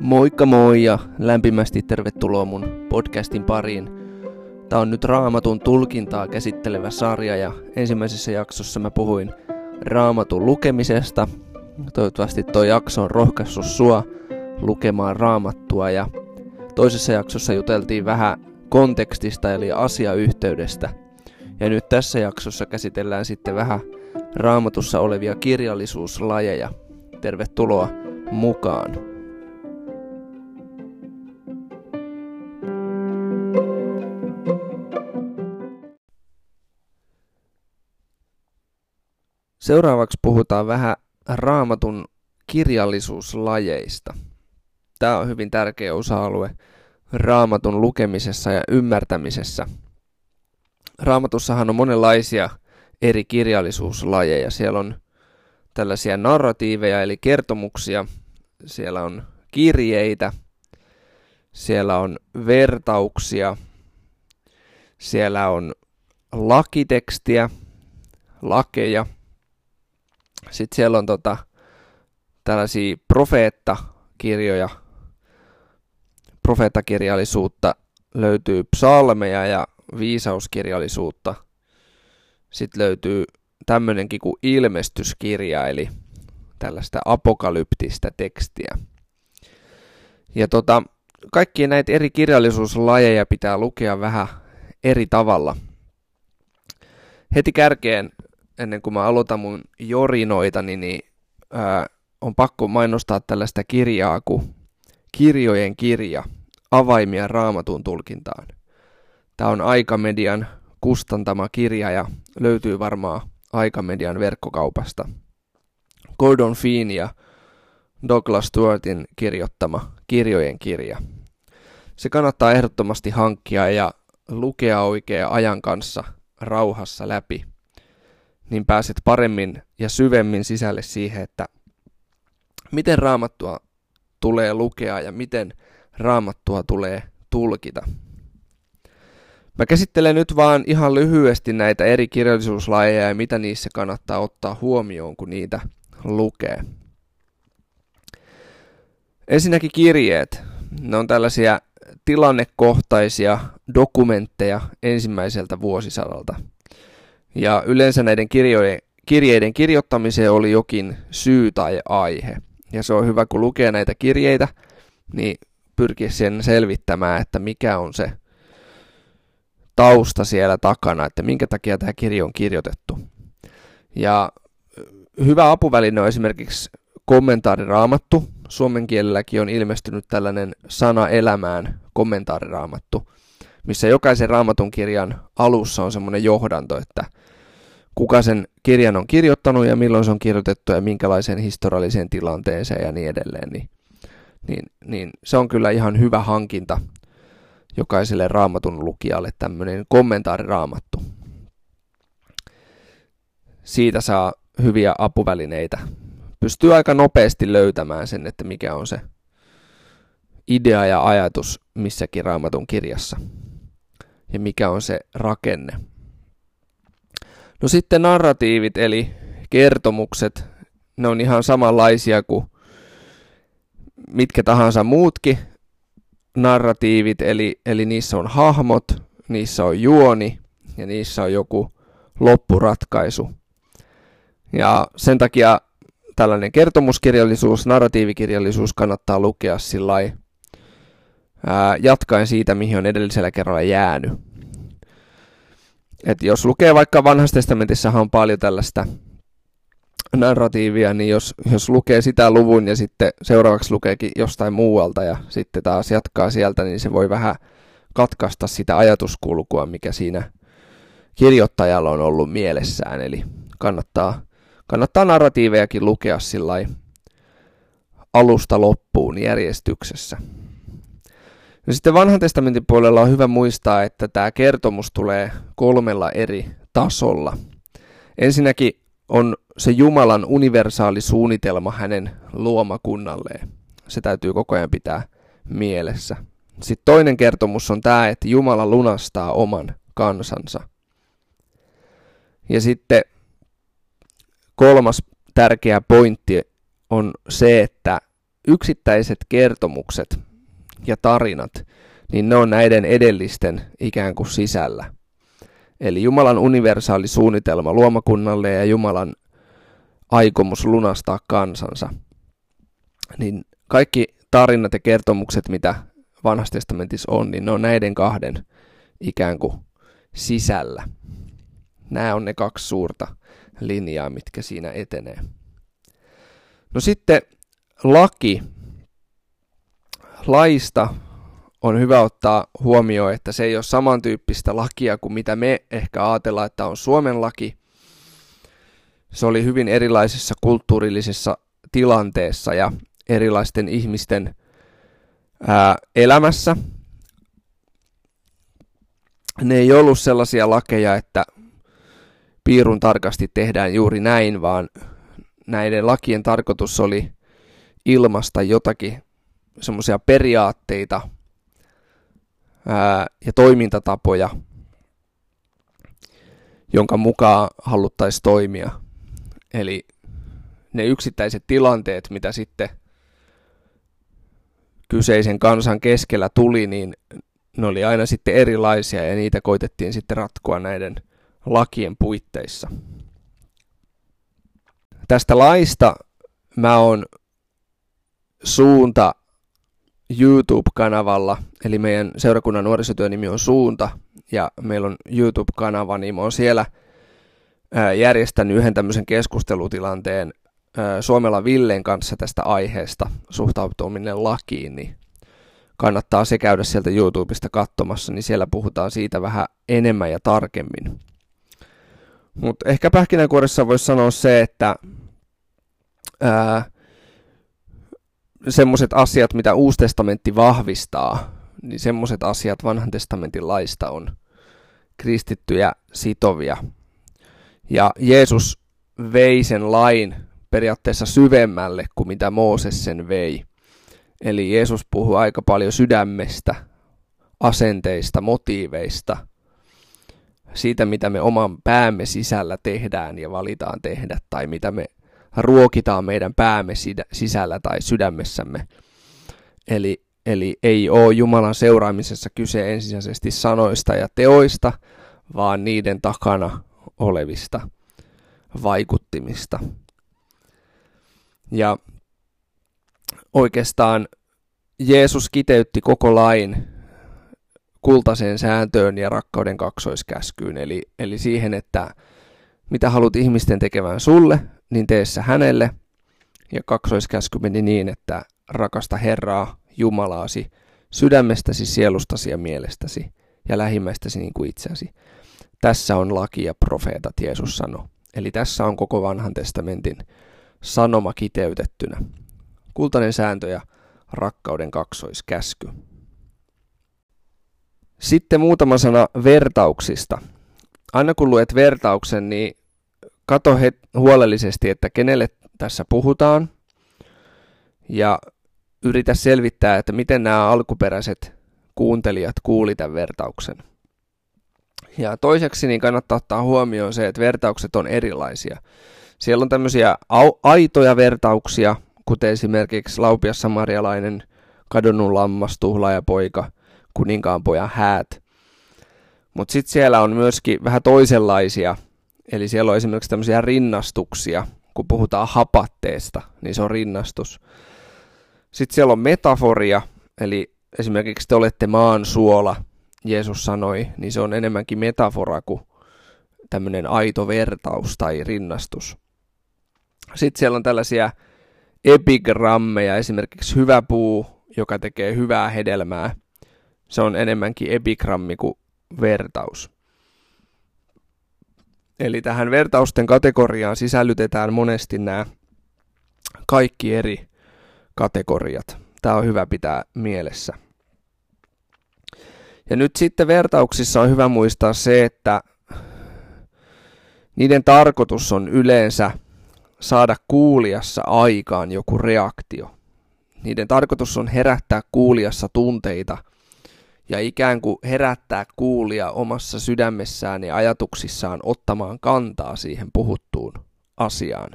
Moikka moi ja lämpimästi tervetuloa mun podcastin pariin. Tämä on nyt raamatun tulkintaa käsittelevä sarja ja ensimmäisessä jaksossa mä puhuin raamatun lukemisesta. Toivottavasti tuo jakso on rohkaissut sua lukemaan raamattua ja toisessa jaksossa juteltiin vähän kontekstista eli asiayhteydestä. Ja nyt tässä jaksossa käsitellään sitten vähän raamatussa olevia kirjallisuuslajeja. Tervetuloa mukaan! Seuraavaksi puhutaan vähän raamatun kirjallisuuslajeista. Tämä on hyvin tärkeä osa-alue raamatun lukemisessa ja ymmärtämisessä. Raamatussahan on monenlaisia eri kirjallisuuslajeja. Siellä on tällaisia narratiiveja eli kertomuksia, siellä on kirjeitä, siellä on vertauksia, siellä on lakitekstiä, lakeja – sitten siellä on tota, tällaisia profeettakirjoja, profeettakirjallisuutta, löytyy psalmeja ja viisauskirjallisuutta. Sitten löytyy tämmöinenkin kuin ilmestyskirja, eli tällaista apokalyptista tekstiä. Ja tota, kaikkia näitä eri kirjallisuuslajeja pitää lukea vähän eri tavalla. Heti kärkeen ennen kuin mä aloitan mun jorinoitani, niin ää, on pakko mainostaa tällaista kirjaa kuin Kirjojen kirja, avaimia raamatun tulkintaan. Tämä on Aikamedian kustantama kirja ja löytyy varmaan Aikamedian verkkokaupasta. Gordon Feen ja Douglas Stewartin kirjoittama Kirjojen kirja. Se kannattaa ehdottomasti hankkia ja lukea oikea ajan kanssa rauhassa läpi – niin pääset paremmin ja syvemmin sisälle siihen, että miten raamattua tulee lukea ja miten raamattua tulee tulkita. Mä käsittelen nyt vaan ihan lyhyesti näitä eri kirjallisuuslajeja ja mitä niissä kannattaa ottaa huomioon, kun niitä lukee. Ensinnäkin kirjeet. Ne on tällaisia tilannekohtaisia dokumentteja ensimmäiseltä vuosisadalta – ja yleensä näiden kirjojen, kirjeiden kirjoittamiseen oli jokin syy tai aihe. Ja se on hyvä, kun lukee näitä kirjeitä, niin pyrkiä sen selvittämään, että mikä on se tausta siellä takana, että minkä takia tämä kirja on kirjoitettu. Ja hyvä apuväline on esimerkiksi kommentaariraamattu. Suomen kielelläkin on ilmestynyt tällainen sana elämään kommentaariraamattu, missä jokaisen raamatun kirjan alussa on semmoinen johdanto, että kuka sen kirjan on kirjoittanut ja milloin se on kirjoitettu ja minkälaiseen historialliseen tilanteeseen ja niin edelleen, niin, niin, niin se on kyllä ihan hyvä hankinta jokaiselle raamatun lukijalle tämmöinen kommentaariraamattu. Siitä saa hyviä apuvälineitä. Pystyy aika nopeasti löytämään sen, että mikä on se idea ja ajatus missäkin raamatun kirjassa ja mikä on se rakenne. No sitten narratiivit eli kertomukset, ne on ihan samanlaisia kuin mitkä tahansa muutkin narratiivit, eli, eli niissä on hahmot, niissä on juoni ja niissä on joku loppuratkaisu. Ja sen takia tällainen kertomuskirjallisuus, narratiivikirjallisuus kannattaa lukea sillä jatkaen siitä, mihin on edellisellä kerralla jäänyt. Et jos lukee vaikka vanhassa testamentissahan on paljon tällaista narratiivia, niin jos, jos lukee sitä luvun ja sitten seuraavaksi lukeekin jostain muualta ja sitten taas jatkaa sieltä, niin se voi vähän katkaista sitä ajatuskulkua, mikä siinä kirjoittajalla on ollut mielessään. Eli kannattaa, kannattaa narratiivejakin lukea sillä alusta loppuun järjestyksessä. No sitten vanhan testamentin puolella on hyvä muistaa, että tämä kertomus tulee kolmella eri tasolla. Ensinnäkin on se Jumalan universaali suunnitelma hänen luomakunnalleen. Se täytyy koko ajan pitää mielessä. Sitten toinen kertomus on tämä, että Jumala lunastaa oman kansansa. Ja sitten kolmas tärkeä pointti on se, että yksittäiset kertomukset ja tarinat, niin ne on näiden edellisten ikään kuin sisällä. Eli Jumalan universaali suunnitelma luomakunnalle ja Jumalan aikomus lunastaa kansansa. Niin kaikki tarinat ja kertomukset, mitä vanhassa testamentissa on, niin ne on näiden kahden ikään kuin sisällä. Nämä on ne kaksi suurta linjaa, mitkä siinä etenee. No sitten laki. Laista on hyvä ottaa huomioon, että se ei ole samantyyppistä lakia kuin mitä me ehkä ajatellaan, että on Suomen laki. Se oli hyvin erilaisessa kulttuurillisessa tilanteessa ja erilaisten ihmisten ää, elämässä. Ne ei ollut sellaisia lakeja, että piirun tarkasti tehdään juuri näin, vaan näiden lakien tarkoitus oli ilmasta jotakin semmoisia periaatteita ää, ja toimintatapoja, jonka mukaan haluttaisiin toimia. Eli ne yksittäiset tilanteet, mitä sitten kyseisen kansan keskellä tuli, niin ne oli aina sitten erilaisia ja niitä koitettiin sitten ratkoa näiden lakien puitteissa. Tästä laista mä oon Suunta YouTube-kanavalla, eli meidän seurakunnan nuorisotyön nimi on Suunta, ja meillä on YouTube-kanava, niin mä oon siellä järjestänyt yhden tämmöisen keskustelutilanteen Suomella Villen kanssa tästä aiheesta suhtautuminen lakiin, niin kannattaa se käydä sieltä YouTubesta katsomassa, niin siellä puhutaan siitä vähän enemmän ja tarkemmin. Mutta ehkä pähkinänkuoressa voisi sanoa se, että semmoiset asiat, mitä Uusi testamentti vahvistaa, niin semmoiset asiat vanhan testamentin laista on kristittyjä sitovia. Ja Jeesus vei sen lain periaatteessa syvemmälle kuin mitä Mooses sen vei. Eli Jeesus puhuu aika paljon sydämestä, asenteista, motiiveista, siitä mitä me oman päämme sisällä tehdään ja valitaan tehdä, tai mitä me ruokitaan meidän päämme sisällä tai sydämessämme. Eli, eli ei ole Jumalan seuraamisessa kyse ensisijaisesti sanoista ja teoista, vaan niiden takana olevista vaikuttimista. Ja oikeastaan Jeesus kiteytti koko lain kultaiseen sääntöön ja rakkauden kaksoiskäskyyn, eli, eli siihen, että mitä haluat ihmisten tekevän sulle, niin tee se hänelle. Ja kaksoiskäsky meni niin, että rakasta Herraa, Jumalaasi, sydämestäsi, sielustasi ja mielestäsi ja lähimmäistäsi niin kuin itseäsi. Tässä on laki ja profeetat, Jeesus sanoi. Eli tässä on koko vanhan testamentin sanoma kiteytettynä. Kultainen sääntö ja rakkauden kaksoiskäsky. Sitten muutama sana vertauksista. Aina kun luet vertauksen, niin kato he, huolellisesti, että kenelle tässä puhutaan. Ja yritä selvittää, että miten nämä alkuperäiset kuuntelijat kuuli tämän vertauksen. Ja toiseksi niin kannattaa ottaa huomioon se, että vertaukset on erilaisia. Siellä on tämmöisiä aitoja vertauksia, kuten esimerkiksi Laupias Samarialainen, kadonnut lammas, tuhlaaja poika, kuninkaan pojan häät. Mutta sitten siellä on myöskin vähän toisenlaisia, eli siellä on esimerkiksi tämmöisiä rinnastuksia, kun puhutaan hapatteesta, niin se on rinnastus. Sitten siellä on metaforia, eli esimerkiksi te olette maan suola, Jeesus sanoi, niin se on enemmänkin metafora kuin tämmöinen aito vertaus tai rinnastus. Sitten siellä on tällaisia epigrammeja, esimerkiksi hyvä puu, joka tekee hyvää hedelmää. Se on enemmänkin epigrammi kuin vertaus. Eli tähän vertausten kategoriaan sisällytetään monesti nämä kaikki eri kategoriat. Tämä on hyvä pitää mielessä. Ja nyt sitten vertauksissa on hyvä muistaa se, että niiden tarkoitus on yleensä saada kuulijassa aikaan joku reaktio. Niiden tarkoitus on herättää kuulijassa tunteita ja ikään kuin herättää kuulia omassa sydämessään ja ajatuksissaan ottamaan kantaa siihen puhuttuun asiaan.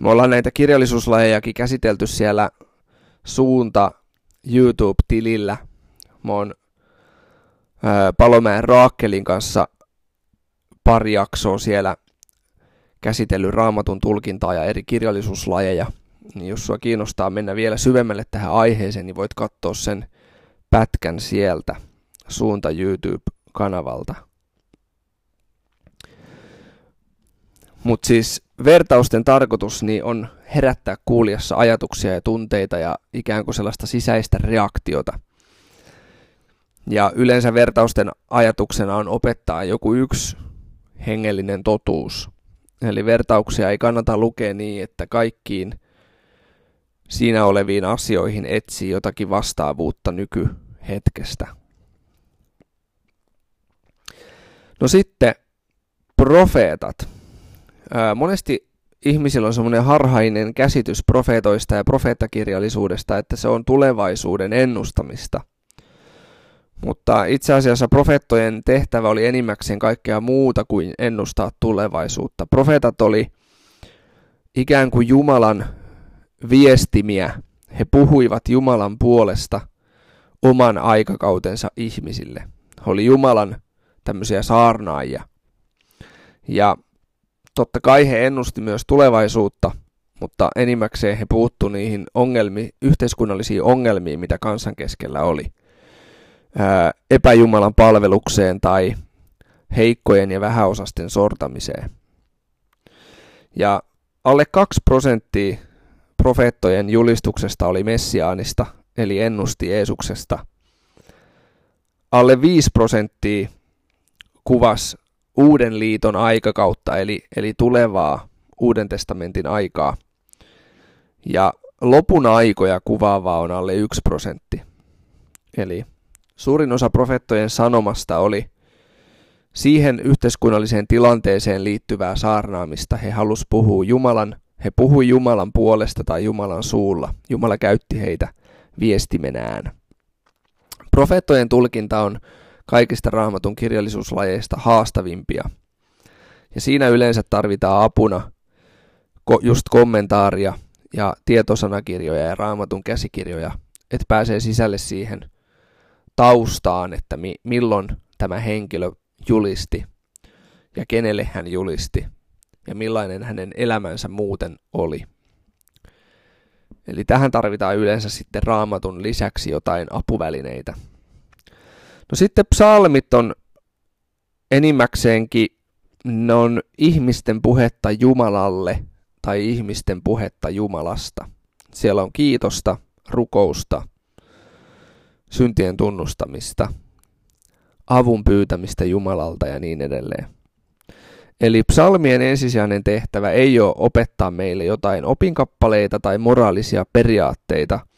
Me ollaan näitä kirjallisuuslajejakin käsitelty siellä suunta YouTube-tilillä. Mä oon Palomäen Raakkelin kanssa pari jaksoa siellä käsitellyt raamatun tulkintaa ja eri kirjallisuuslajeja. Niin jos sua kiinnostaa mennä vielä syvemmälle tähän aiheeseen, niin voit katsoa sen pätkän sieltä suunta YouTube-kanavalta. Mutta siis vertausten tarkoitus niin on herättää kuulijassa ajatuksia ja tunteita ja ikään kuin sellaista sisäistä reaktiota. Ja yleensä vertausten ajatuksena on opettaa joku yksi hengellinen totuus. Eli vertauksia ei kannata lukea niin, että kaikkiin siinä oleviin asioihin etsii jotakin vastaavuutta nykyhetkestä. No sitten profeetat. Monesti ihmisillä on semmoinen harhainen käsitys profeetoista ja profeettakirjallisuudesta, että se on tulevaisuuden ennustamista. Mutta itse asiassa profeettojen tehtävä oli enimmäkseen kaikkea muuta kuin ennustaa tulevaisuutta. Profeetat oli ikään kuin Jumalan viestimiä. He puhuivat Jumalan puolesta oman aikakautensa ihmisille. He oli Jumalan tämmöisiä saarnaajia. Ja totta kai he ennusti myös tulevaisuutta, mutta enimmäkseen he puuttu niihin ongelmi, yhteiskunnallisiin ongelmiin, mitä kansan keskellä oli. Ää, epäjumalan palvelukseen tai heikkojen ja vähäosasten sortamiseen. Ja alle 2 prosenttia profeettojen julistuksesta oli messiaanista, eli ennusti Jeesuksesta. Alle 5 prosenttia kuvas uuden liiton aikakautta, eli, eli tulevaa Uuden testamentin aikaa. Ja lopun aikoja kuvaavaa on alle 1 prosentti. Eli suurin osa profeettojen sanomasta oli siihen yhteiskunnalliseen tilanteeseen liittyvää saarnaamista. He halus puhua Jumalan, he puhui Jumalan puolesta tai Jumalan suulla. Jumala käytti heitä viestimenään. Profeettojen tulkinta on kaikista raamatun kirjallisuuslajeista haastavimpia. Ja siinä yleensä tarvitaan apuna just kommentaaria ja tietosanakirjoja ja raamatun käsikirjoja, että pääsee sisälle siihen taustaan, että mi- milloin tämä henkilö julisti ja kenelle hän julisti ja millainen hänen elämänsä muuten oli. Eli tähän tarvitaan yleensä sitten raamatun lisäksi jotain apuvälineitä. No sitten psalmit on enimmäkseenkin, ne on ihmisten puhetta Jumalalle tai ihmisten puhetta Jumalasta. Siellä on kiitosta, rukousta, syntien tunnustamista, avun pyytämistä Jumalalta ja niin edelleen. Eli psalmien ensisijainen tehtävä ei ole opettaa meille jotain opinkappaleita tai moraalisia periaatteita –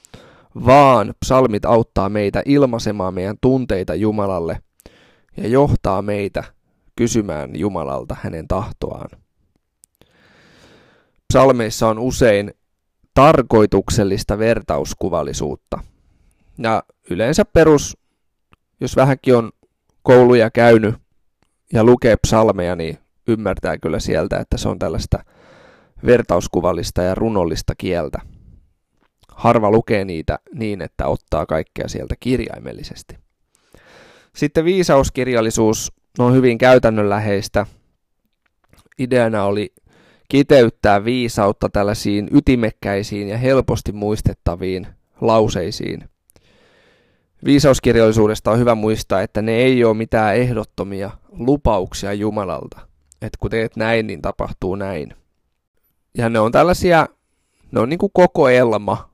vaan psalmit auttaa meitä ilmaisemaan meidän tunteita Jumalalle ja johtaa meitä kysymään Jumalalta hänen tahtoaan. Psalmeissa on usein tarkoituksellista vertauskuvallisuutta. Ja yleensä perus, jos vähänkin on kouluja käynyt ja lukee psalmeja, niin ymmärtää kyllä sieltä, että se on tällaista vertauskuvallista ja runollista kieltä harva lukee niitä niin, että ottaa kaikkea sieltä kirjaimellisesti. Sitten viisauskirjallisuus on hyvin käytännönläheistä. Ideana oli kiteyttää viisautta tällaisiin ytimekkäisiin ja helposti muistettaviin lauseisiin. Viisauskirjallisuudesta on hyvä muistaa, että ne ei ole mitään ehdottomia lupauksia Jumalalta. Että kun teet näin, niin tapahtuu näin. Ja ne on tällaisia, ne on niin kuin kokoelma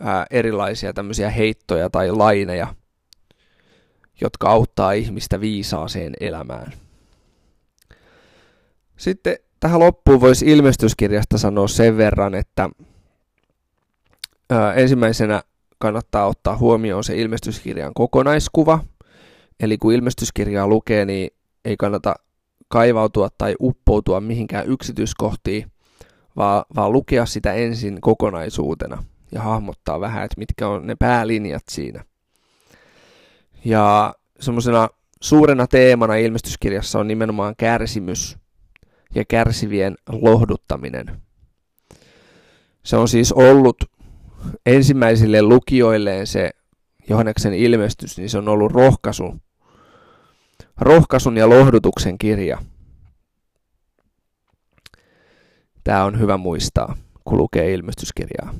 ää, erilaisia tämmöisiä heittoja tai laineja, jotka auttaa ihmistä viisaaseen elämään. Sitten tähän loppuun voisi ilmestyskirjasta sanoa sen verran, että ää, ensimmäisenä kannattaa ottaa huomioon se ilmestyskirjan kokonaiskuva. Eli kun ilmestyskirjaa lukee, niin ei kannata kaivautua tai uppoutua mihinkään yksityiskohtiin, vaan, vaan lukea sitä ensin kokonaisuutena ja hahmottaa vähän, että mitkä on ne päälinjat siinä. Ja semmoisena suurena teemana ilmestyskirjassa on nimenomaan kärsimys ja kärsivien lohduttaminen. Se on siis ollut ensimmäisille lukijoilleen se Johanneksen ilmestys, niin se on ollut rohkaisu, rohkaisun ja lohdutuksen kirja. Tämä on hyvä muistaa, kun lukee ilmestyskirjaa.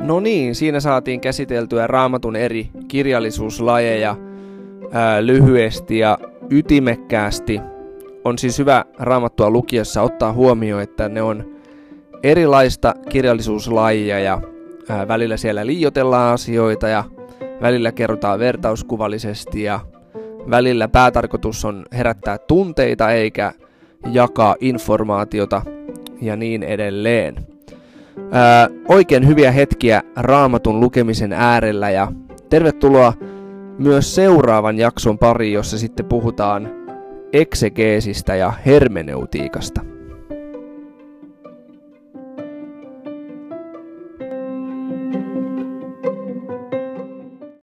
No niin, siinä saatiin käsiteltyä raamatun eri kirjallisuuslajeja ää, lyhyesti ja ytimekkäästi. On siis hyvä raamattua lukiessa ottaa huomioon, että ne on erilaista kirjallisuuslajia ja välillä siellä liiotellaan asioita ja välillä kerrotaan vertauskuvallisesti ja välillä päätarkoitus on herättää tunteita eikä jakaa informaatiota ja niin edelleen. Ää, oikein hyviä hetkiä raamatun lukemisen äärellä ja tervetuloa myös seuraavan jakson pariin, jossa sitten puhutaan eksegeesistä ja hermeneutiikasta.